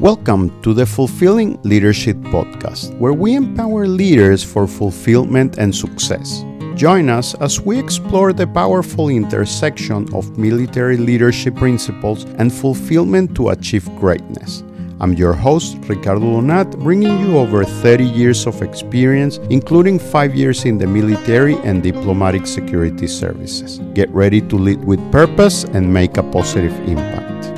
Welcome to the Fulfilling Leadership Podcast, where we empower leaders for fulfillment and success. Join us as we explore the powerful intersection of military leadership principles and fulfillment to achieve greatness. I'm your host, Ricardo Donat, bringing you over 30 years of experience, including five years in the military and diplomatic security services. Get ready to lead with purpose and make a positive impact.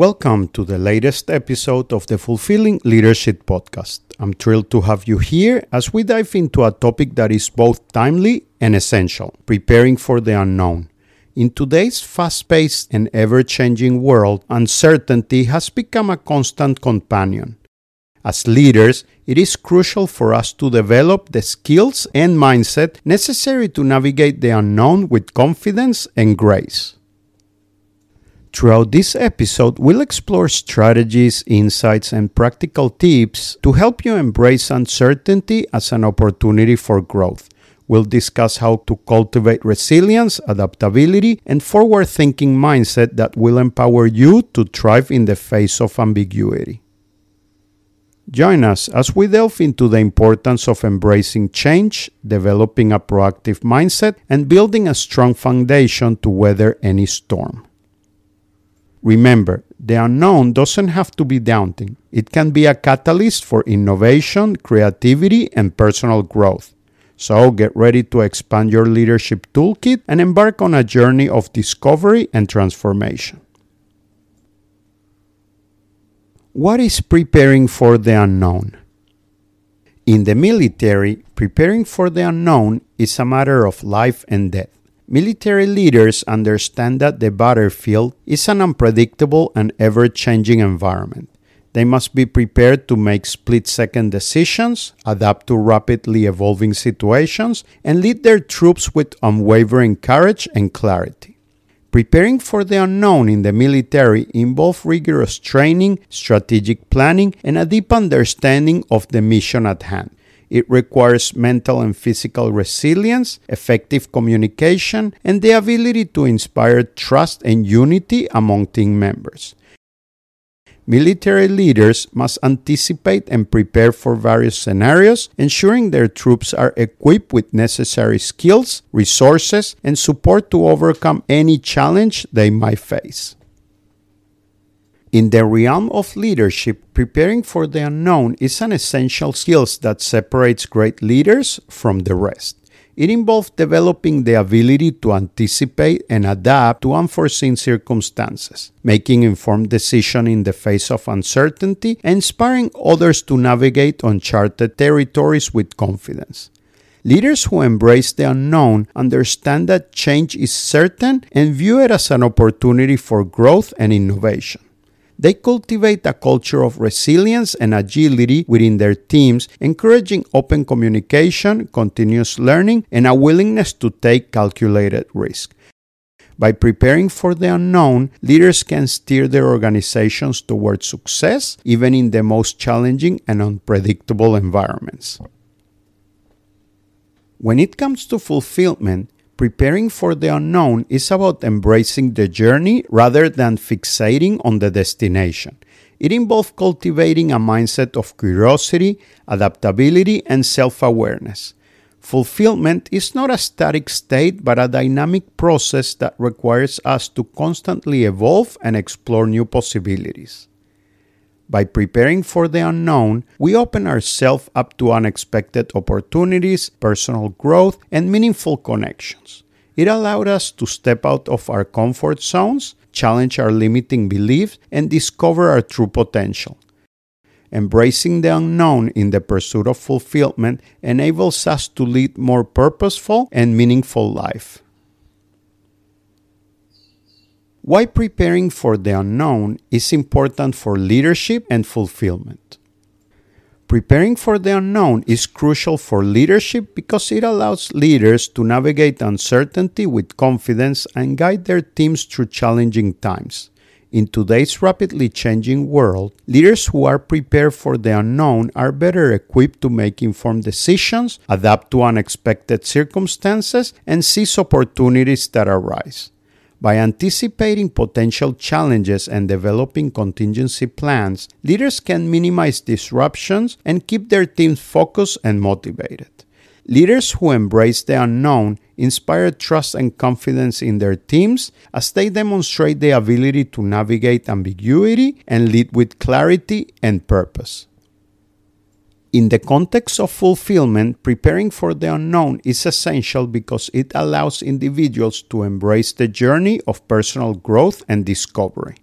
Welcome to the latest episode of the Fulfilling Leadership Podcast. I'm thrilled to have you here as we dive into a topic that is both timely and essential preparing for the unknown. In today's fast paced and ever changing world, uncertainty has become a constant companion. As leaders, it is crucial for us to develop the skills and mindset necessary to navigate the unknown with confidence and grace. Throughout this episode, we'll explore strategies, insights, and practical tips to help you embrace uncertainty as an opportunity for growth. We'll discuss how to cultivate resilience, adaptability, and forward thinking mindset that will empower you to thrive in the face of ambiguity. Join us as we delve into the importance of embracing change, developing a proactive mindset, and building a strong foundation to weather any storm. Remember, the unknown doesn't have to be daunting. It can be a catalyst for innovation, creativity, and personal growth. So get ready to expand your leadership toolkit and embark on a journey of discovery and transformation. What is preparing for the unknown? In the military, preparing for the unknown is a matter of life and death. Military leaders understand that the battlefield is an unpredictable and ever changing environment. They must be prepared to make split second decisions, adapt to rapidly evolving situations, and lead their troops with unwavering courage and clarity. Preparing for the unknown in the military involves rigorous training, strategic planning, and a deep understanding of the mission at hand. It requires mental and physical resilience, effective communication, and the ability to inspire trust and unity among team members. Military leaders must anticipate and prepare for various scenarios, ensuring their troops are equipped with necessary skills, resources, and support to overcome any challenge they might face. In the realm of leadership, preparing for the unknown is an essential skill that separates great leaders from the rest. It involves developing the ability to anticipate and adapt to unforeseen circumstances, making informed decisions in the face of uncertainty, and inspiring others to navigate uncharted territories with confidence. Leaders who embrace the unknown understand that change is certain and view it as an opportunity for growth and innovation. They cultivate a culture of resilience and agility within their teams, encouraging open communication, continuous learning, and a willingness to take calculated risk. By preparing for the unknown, leaders can steer their organizations towards success, even in the most challenging and unpredictable environments. When it comes to fulfillment, preparing for the unknown is about embracing the journey rather than fixating on the destination. It involves cultivating a mindset of curiosity, adaptability, and self awareness. Fulfillment is not a static state but a dynamic process that requires us to constantly evolve and explore new possibilities. By preparing for the unknown, we open ourselves up to unexpected opportunities, personal growth, and meaningful connections. It allowed us to step out of our comfort zones, challenge our limiting beliefs, and discover our true potential. Embracing the unknown in the pursuit of fulfillment enables us to lead more purposeful and meaningful life. Why preparing for the unknown is important for leadership and fulfillment. Preparing for the unknown is crucial for leadership because it allows leaders to navigate uncertainty with confidence and guide their teams through challenging times. In today's rapidly changing world, leaders who are prepared for the unknown are better equipped to make informed decisions, adapt to unexpected circumstances, and seize opportunities that arise. By anticipating potential challenges and developing contingency plans, leaders can minimize disruptions and keep their teams focused and motivated. Leaders who embrace the unknown inspire trust and confidence in their teams as they demonstrate the ability to navigate ambiguity and lead with clarity and purpose. In the context of fulfillment, preparing for the unknown is essential because it allows individuals to embrace the journey of personal growth and discovery.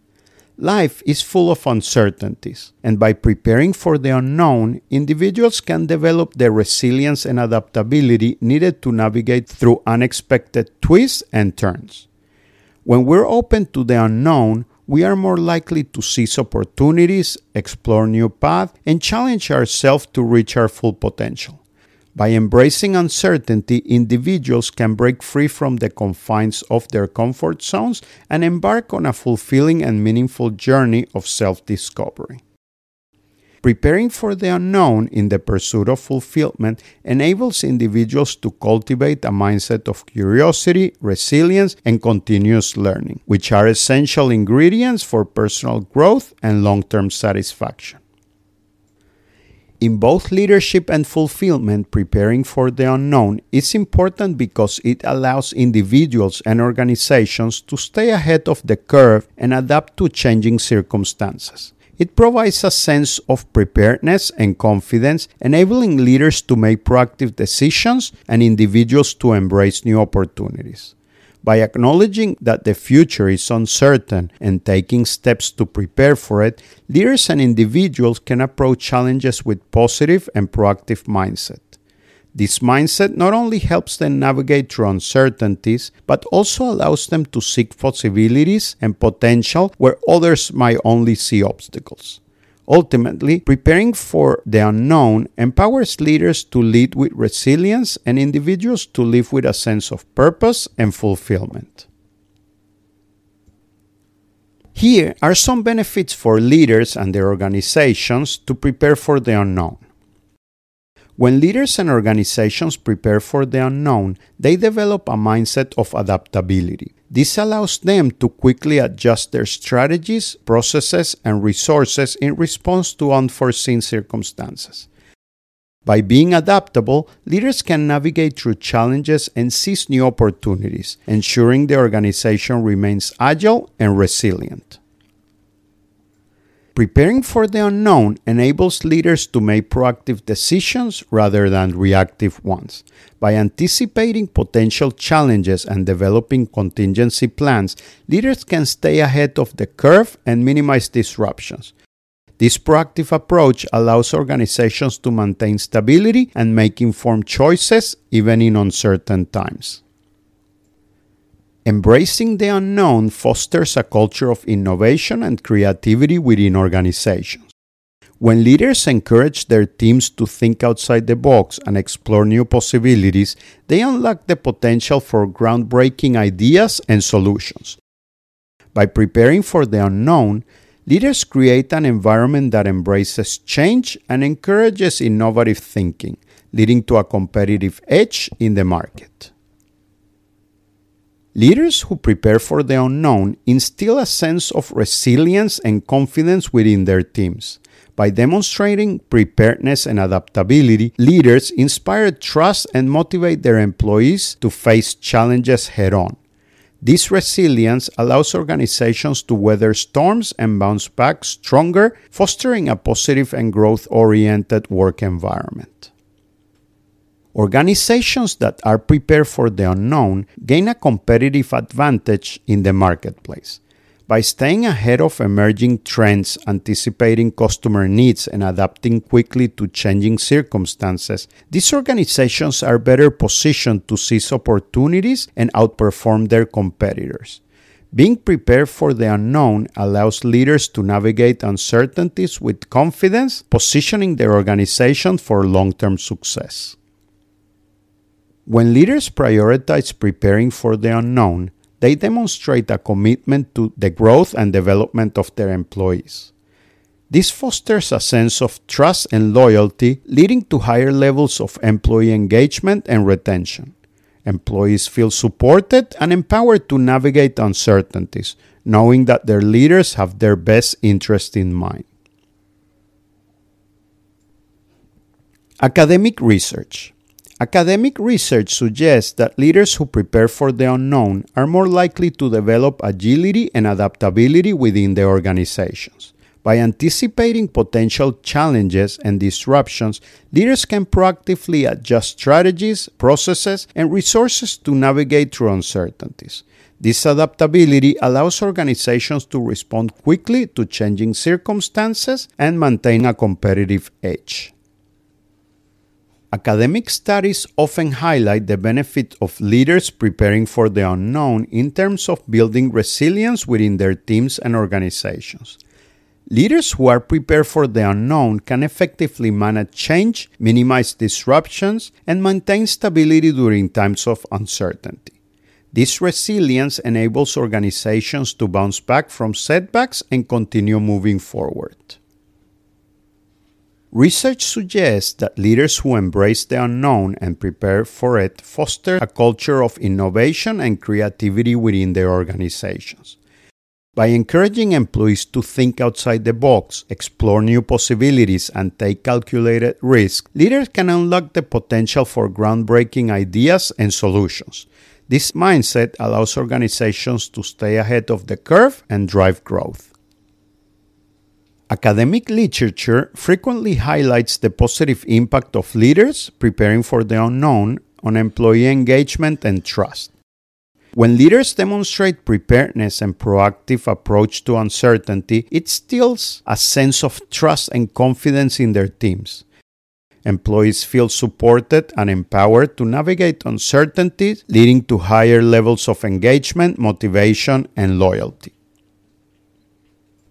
Life is full of uncertainties, and by preparing for the unknown, individuals can develop the resilience and adaptability needed to navigate through unexpected twists and turns. When we're open to the unknown, we are more likely to seize opportunities, explore new paths, and challenge ourselves to reach our full potential. By embracing uncertainty, individuals can break free from the confines of their comfort zones and embark on a fulfilling and meaningful journey of self discovery. Preparing for the unknown in the pursuit of fulfillment enables individuals to cultivate a mindset of curiosity, resilience, and continuous learning, which are essential ingredients for personal growth and long term satisfaction. In both leadership and fulfillment, preparing for the unknown is important because it allows individuals and organizations to stay ahead of the curve and adapt to changing circumstances. It provides a sense of preparedness and confidence, enabling leaders to make proactive decisions and individuals to embrace new opportunities. By acknowledging that the future is uncertain and taking steps to prepare for it, leaders and individuals can approach challenges with positive and proactive mindset. This mindset not only helps them navigate through uncertainties, but also allows them to seek possibilities and potential where others might only see obstacles. Ultimately, preparing for the unknown empowers leaders to lead with resilience and individuals to live with a sense of purpose and fulfillment. Here are some benefits for leaders and their organizations to prepare for the unknown. When leaders and organizations prepare for the unknown, they develop a mindset of adaptability. This allows them to quickly adjust their strategies, processes, and resources in response to unforeseen circumstances. By being adaptable, leaders can navigate through challenges and seize new opportunities, ensuring the organization remains agile and resilient. Preparing for the unknown enables leaders to make proactive decisions rather than reactive ones. By anticipating potential challenges and developing contingency plans, leaders can stay ahead of the curve and minimize disruptions. This proactive approach allows organizations to maintain stability and make informed choices even in uncertain times. Embracing the unknown fosters a culture of innovation and creativity within organizations. When leaders encourage their teams to think outside the box and explore new possibilities, they unlock the potential for groundbreaking ideas and solutions. By preparing for the unknown, leaders create an environment that embraces change and encourages innovative thinking, leading to a competitive edge in the market. Leaders who prepare for the unknown instill a sense of resilience and confidence within their teams. By demonstrating preparedness and adaptability, leaders inspire trust and motivate their employees to face challenges head on. This resilience allows organizations to weather storms and bounce back stronger, fostering a positive and growth oriented work environment. Organizations that are prepared for the unknown gain a competitive advantage in the marketplace. By staying ahead of emerging trends, anticipating customer needs, and adapting quickly to changing circumstances, these organizations are better positioned to seize opportunities and outperform their competitors. Being prepared for the unknown allows leaders to navigate uncertainties with confidence, positioning their organization for long term success. When leaders prioritize preparing for the unknown, they demonstrate a commitment to the growth and development of their employees. This fosters a sense of trust and loyalty, leading to higher levels of employee engagement and retention. Employees feel supported and empowered to navigate uncertainties, knowing that their leaders have their best interest in mind. Academic research. Academic research suggests that leaders who prepare for the unknown are more likely to develop agility and adaptability within their organizations. By anticipating potential challenges and disruptions, leaders can proactively adjust strategies, processes, and resources to navigate through uncertainties. This adaptability allows organizations to respond quickly to changing circumstances and maintain a competitive edge. Academic studies often highlight the benefit of leaders preparing for the unknown in terms of building resilience within their teams and organizations. Leaders who are prepared for the unknown can effectively manage change, minimize disruptions, and maintain stability during times of uncertainty. This resilience enables organizations to bounce back from setbacks and continue moving forward. Research suggests that leaders who embrace the unknown and prepare for it foster a culture of innovation and creativity within their organizations. By encouraging employees to think outside the box, explore new possibilities, and take calculated risks, leaders can unlock the potential for groundbreaking ideas and solutions. This mindset allows organizations to stay ahead of the curve and drive growth. Academic literature frequently highlights the positive impact of leaders preparing for the unknown on employee engagement and trust. When leaders demonstrate preparedness and proactive approach to uncertainty, it instills a sense of trust and confidence in their teams. Employees feel supported and empowered to navigate uncertainty, leading to higher levels of engagement, motivation, and loyalty.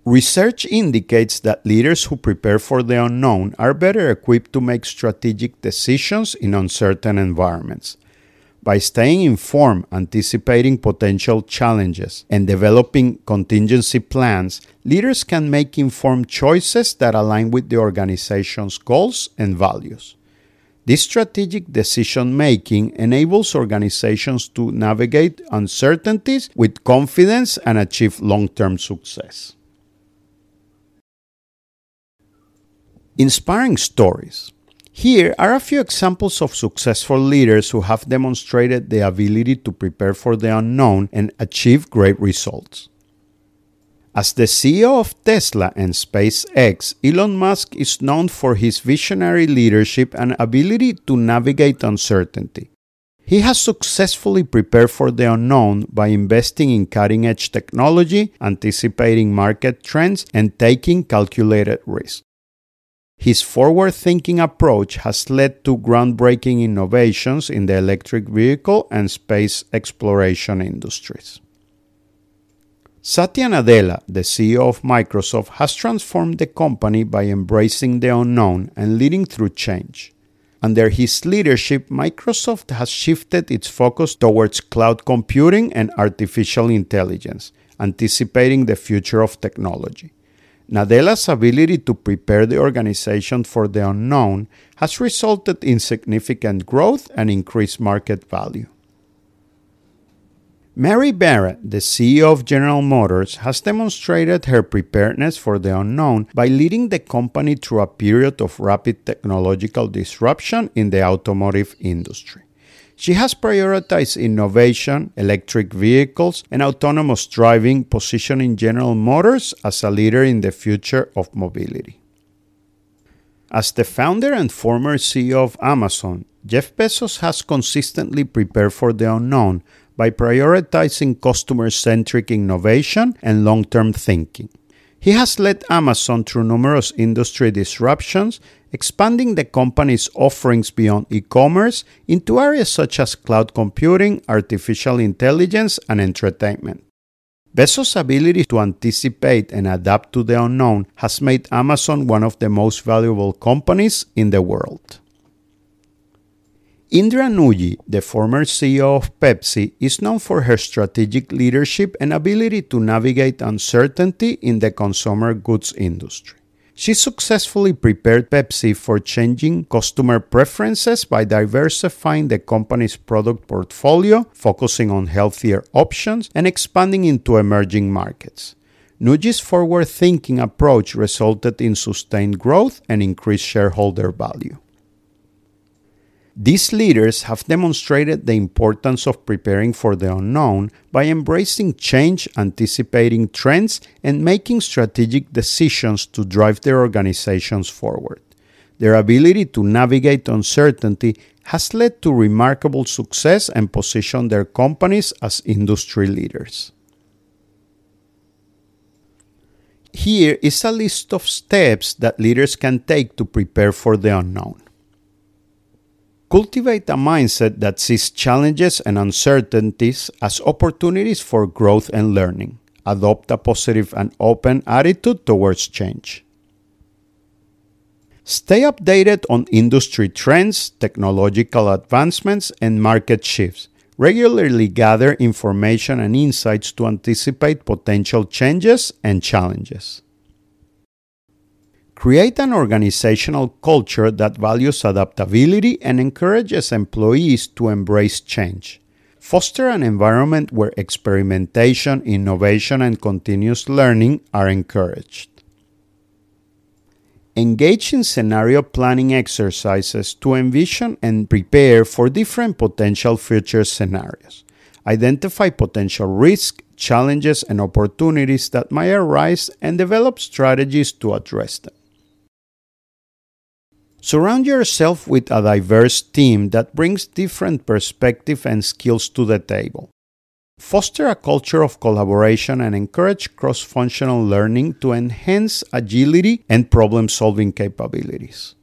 Research indicates that leaders who prepare for the unknown are better equipped to make strategic decisions in uncertain environments. By staying informed, anticipating potential challenges, and developing contingency plans, leaders can make informed choices that align with the organization's goals and values. This strategic decision making enables organizations to navigate uncertainties with confidence and achieve long term success. Inspiring stories. Here are a few examples of successful leaders who have demonstrated the ability to prepare for the unknown and achieve great results. As the CEO of Tesla and SpaceX, Elon Musk is known for his visionary leadership and ability to navigate uncertainty. He has successfully prepared for the unknown by investing in cutting edge technology, anticipating market trends, and taking calculated risks. His forward thinking approach has led to groundbreaking innovations in the electric vehicle and space exploration industries. Satya Nadella, the CEO of Microsoft, has transformed the company by embracing the unknown and leading through change. Under his leadership, Microsoft has shifted its focus towards cloud computing and artificial intelligence, anticipating the future of technology. Nadella's ability to prepare the organization for the unknown has resulted in significant growth and increased market value. Mary Barra, the CEO of General Motors, has demonstrated her preparedness for the unknown by leading the company through a period of rapid technological disruption in the automotive industry. She has prioritized innovation, electric vehicles, and autonomous driving, positioning General Motors as a leader in the future of mobility. As the founder and former CEO of Amazon, Jeff Bezos has consistently prepared for the unknown by prioritizing customer centric innovation and long term thinking. He has led Amazon through numerous industry disruptions, expanding the company's offerings beyond e commerce into areas such as cloud computing, artificial intelligence, and entertainment. Bezos' ability to anticipate and adapt to the unknown has made Amazon one of the most valuable companies in the world. Indra Nooyi, the former CEO of Pepsi, is known for her strategic leadership and ability to navigate uncertainty in the consumer goods industry. She successfully prepared Pepsi for changing customer preferences by diversifying the company's product portfolio, focusing on healthier options, and expanding into emerging markets. Nooyi's forward thinking approach resulted in sustained growth and increased shareholder value. These leaders have demonstrated the importance of preparing for the unknown by embracing change, anticipating trends, and making strategic decisions to drive their organizations forward. Their ability to navigate uncertainty has led to remarkable success and positioned their companies as industry leaders. Here is a list of steps that leaders can take to prepare for the unknown. Cultivate a mindset that sees challenges and uncertainties as opportunities for growth and learning. Adopt a positive and open attitude towards change. Stay updated on industry trends, technological advancements, and market shifts. Regularly gather information and insights to anticipate potential changes and challenges. Create an organizational culture that values adaptability and encourages employees to embrace change. Foster an environment where experimentation, innovation, and continuous learning are encouraged. Engage in scenario planning exercises to envision and prepare for different potential future scenarios. Identify potential risks, challenges, and opportunities that might arise and develop strategies to address them. Surround yourself with a diverse team that brings different perspectives and skills to the table. Foster a culture of collaboration and encourage cross functional learning to enhance agility and problem solving capabilities.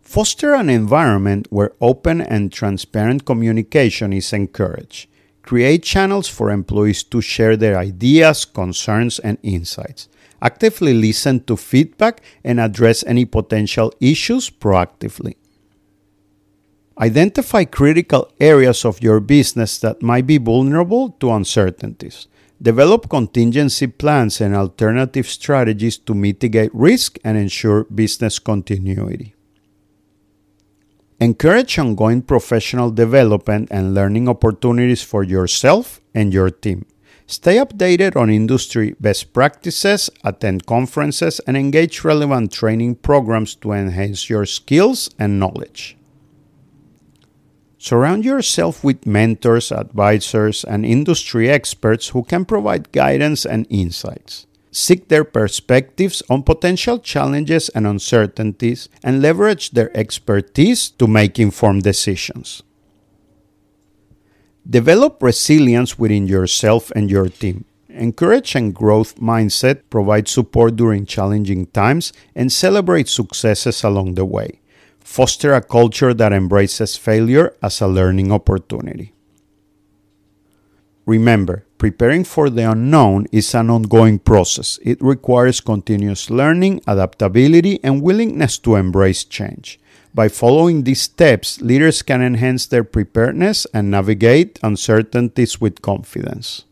Foster an environment where open and transparent communication is encouraged. Create channels for employees to share their ideas, concerns, and insights. Actively listen to feedback and address any potential issues proactively. Identify critical areas of your business that might be vulnerable to uncertainties. Develop contingency plans and alternative strategies to mitigate risk and ensure business continuity. Encourage ongoing professional development and learning opportunities for yourself and your team. Stay updated on industry best practices, attend conferences, and engage relevant training programs to enhance your skills and knowledge. Surround yourself with mentors, advisors, and industry experts who can provide guidance and insights. Seek their perspectives on potential challenges and uncertainties and leverage their expertise to make informed decisions. Develop resilience within yourself and your team. Encourage a growth mindset, provide support during challenging times, and celebrate successes along the way. Foster a culture that embraces failure as a learning opportunity. Remember, preparing for the unknown is an ongoing process. It requires continuous learning, adaptability, and willingness to embrace change. By following these steps, leaders can enhance their preparedness and navigate uncertainties with confidence.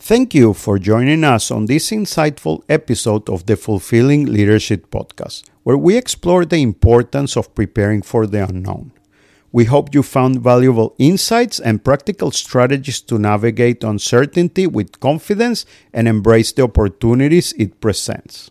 Thank you for joining us on this insightful episode of the Fulfilling Leadership Podcast, where we explore the importance of preparing for the unknown. We hope you found valuable insights and practical strategies to navigate uncertainty with confidence and embrace the opportunities it presents.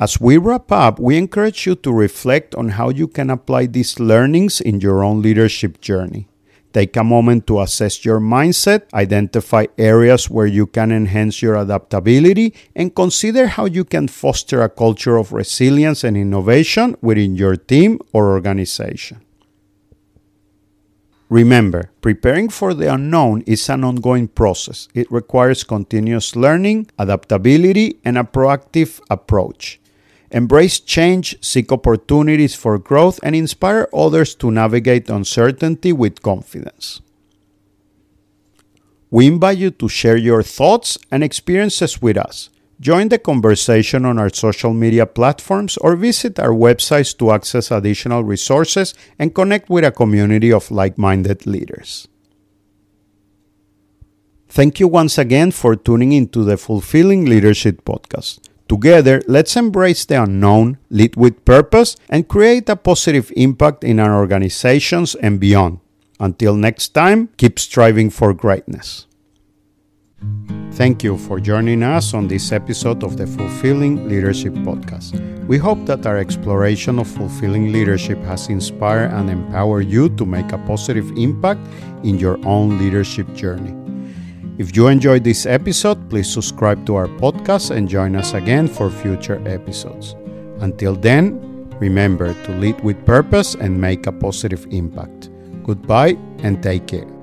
As we wrap up, we encourage you to reflect on how you can apply these learnings in your own leadership journey. Take a moment to assess your mindset, identify areas where you can enhance your adaptability, and consider how you can foster a culture of resilience and innovation within your team or organization. Remember, preparing for the unknown is an ongoing process. It requires continuous learning, adaptability, and a proactive approach. Embrace change, seek opportunities for growth, and inspire others to navigate uncertainty with confidence. We invite you to share your thoughts and experiences with us. Join the conversation on our social media platforms or visit our websites to access additional resources and connect with a community of like minded leaders. Thank you once again for tuning into the Fulfilling Leadership Podcast. Together, let's embrace the unknown, lead with purpose, and create a positive impact in our organizations and beyond. Until next time, keep striving for greatness. Thank you for joining us on this episode of the Fulfilling Leadership Podcast. We hope that our exploration of fulfilling leadership has inspired and empowered you to make a positive impact in your own leadership journey. If you enjoyed this episode, please subscribe to our podcast and join us again for future episodes. Until then, remember to lead with purpose and make a positive impact. Goodbye and take care.